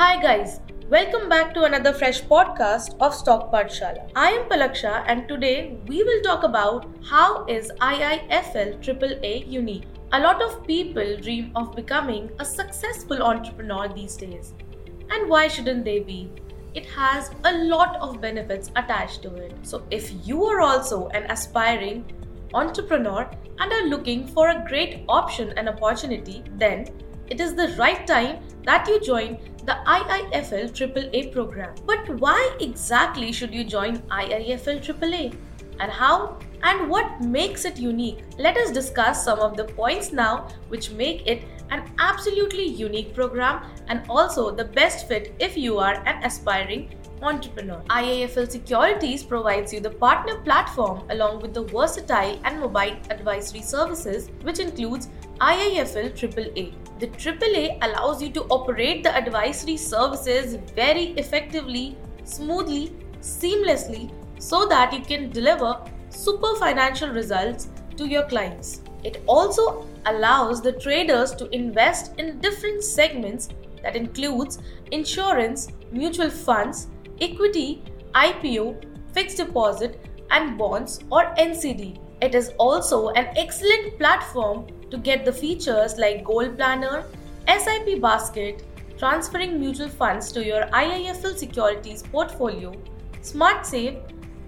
Hi guys, welcome back to another fresh podcast of Stock Pathshala. I am Palaksha and today we will talk about how is IIFL AAA unique. A lot of people dream of becoming a successful entrepreneur these days. And why shouldn't they be? It has a lot of benefits attached to it. So if you are also an aspiring entrepreneur and are looking for a great option and opportunity, then it is the right time that you join the IIFL AAA program. But why exactly should you join IIFL AAA? And how and what makes it unique? Let us discuss some of the points now which make it an absolutely unique program and also the best fit if you are an aspiring entrepreneur. IIFL Securities provides you the partner platform along with the versatile and mobile advisory services which includes IIFL AAA. The AAA allows you to operate the advisory services very effectively, smoothly, seamlessly so that you can deliver super financial results to your clients. It also allows the traders to invest in different segments that includes insurance, mutual funds, equity, IPO, fixed deposit and bonds or NCD. It is also an excellent platform to get the features like Goal Planner, SIP Basket, transferring mutual funds to your IIFL securities portfolio, Smart Save,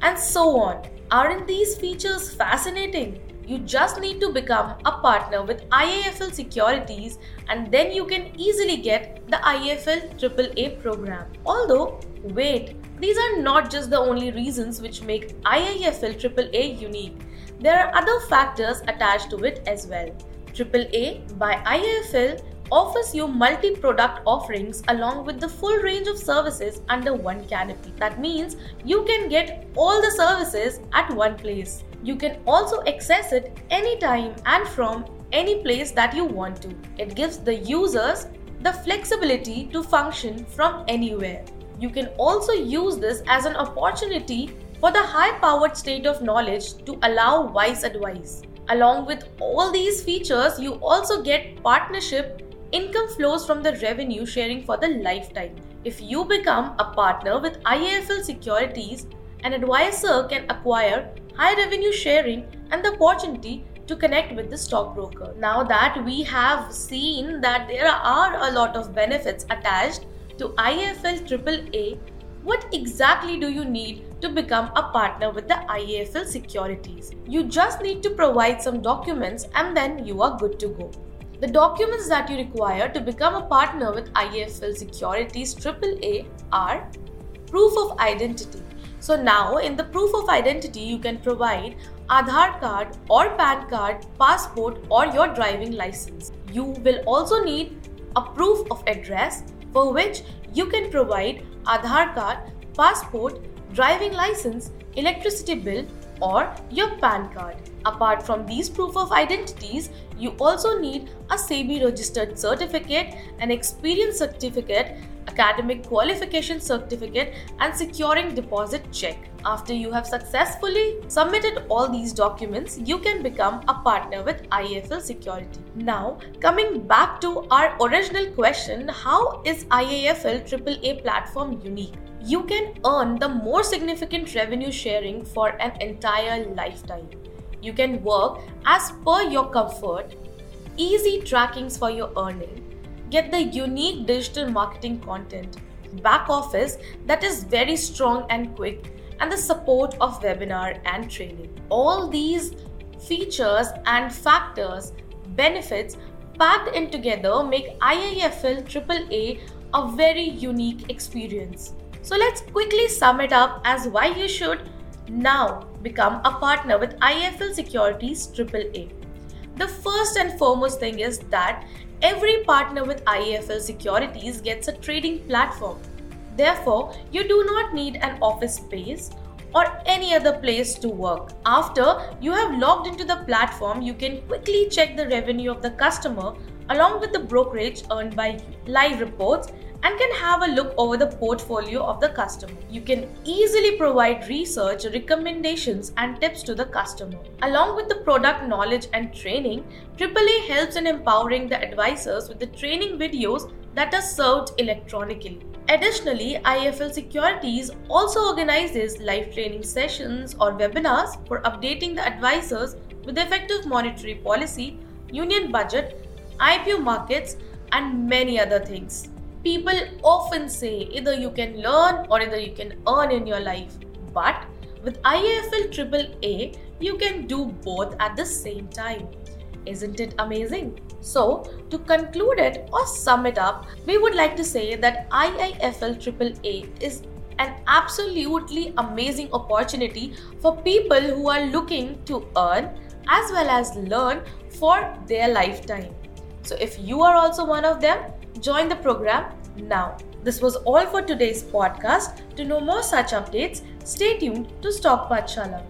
and so on. Aren't these features fascinating? You just need to become a partner with IIFL Securities and then you can easily get the IIFL AAA program. Although, wait, these are not just the only reasons which make IIFL AAA unique. There are other factors attached to it as well. AAA by IIFL offers you multi product offerings along with the full range of services under one canopy. That means you can get all the services at one place. You can also access it anytime and from any place that you want to. It gives the users the flexibility to function from anywhere. You can also use this as an opportunity for the high powered state of knowledge to allow wise advice. Along with all these features, you also get partnership income flows from the revenue sharing for the lifetime. If you become a partner with IIFL Securities, an advisor can acquire high revenue sharing and the opportunity to connect with the stockbroker. Now that we have seen that there are a lot of benefits attached to IIFL AAA, what exactly do you need to become a partner with the IIFL securities? You just need to provide some documents and then you are good to go. The documents that you require to become a partner with IIFL Securities AAA are proof of identity. So now in the proof of identity you can provide Aadhaar card or PAN card, passport or your driving license. You will also need a proof of address for which you can provide Aadhaar card, passport, driving license, electricity bill or your PAN card. Apart from these proof of identities, you also need a SEBI registered certificate, an experience certificate, academic qualification certificate, and securing deposit check. After you have successfully submitted all these documents, you can become a partner with IIFL Security. Now, coming back to our original question, how is IIFL AAA platform unique? You can earn the more significant revenue sharing for an entire lifetime. You can work as per your comfort, easy trackings for your earning, get the unique digital marketing content, back office that is very strong and quick, and the support of webinar and training. All these features and factors, benefits packed in together make IIFL AAA a very unique experience. So let's quickly sum it up as why you should now become a partner with IIFL Securities AAA. The first and foremost thing is that every partner with IIFL Securities gets a trading platform. Therefore, you do not need an office space or any other place to work. After you have logged into the platform, you can quickly check the revenue of the customer along with the brokerage earned by you, live reports, and can have a look over the portfolio of the customer. You can easily provide research, recommendations, and tips to the customer. Along with the product knowledge and training, AAA helps in empowering the advisors with the training videos that are served electronically. Additionally, IIFL Securities also organizes live training sessions or webinars for updating the advisors with effective monetary policy, union budget, IPO markets, and many other things. People often say either you can learn or either you can earn in your life. But with IIFL AAA, you can do both at the same time. Isn't it amazing? So, to conclude it or sum it up, we would like to say that IIFL AAA is an absolutely amazing opportunity for people who are looking to earn as well as learn for their lifetime. So, if you are also one of them, join the program now. This was all for today's podcast. To know more such updates, stay tuned to Stock Pathshala.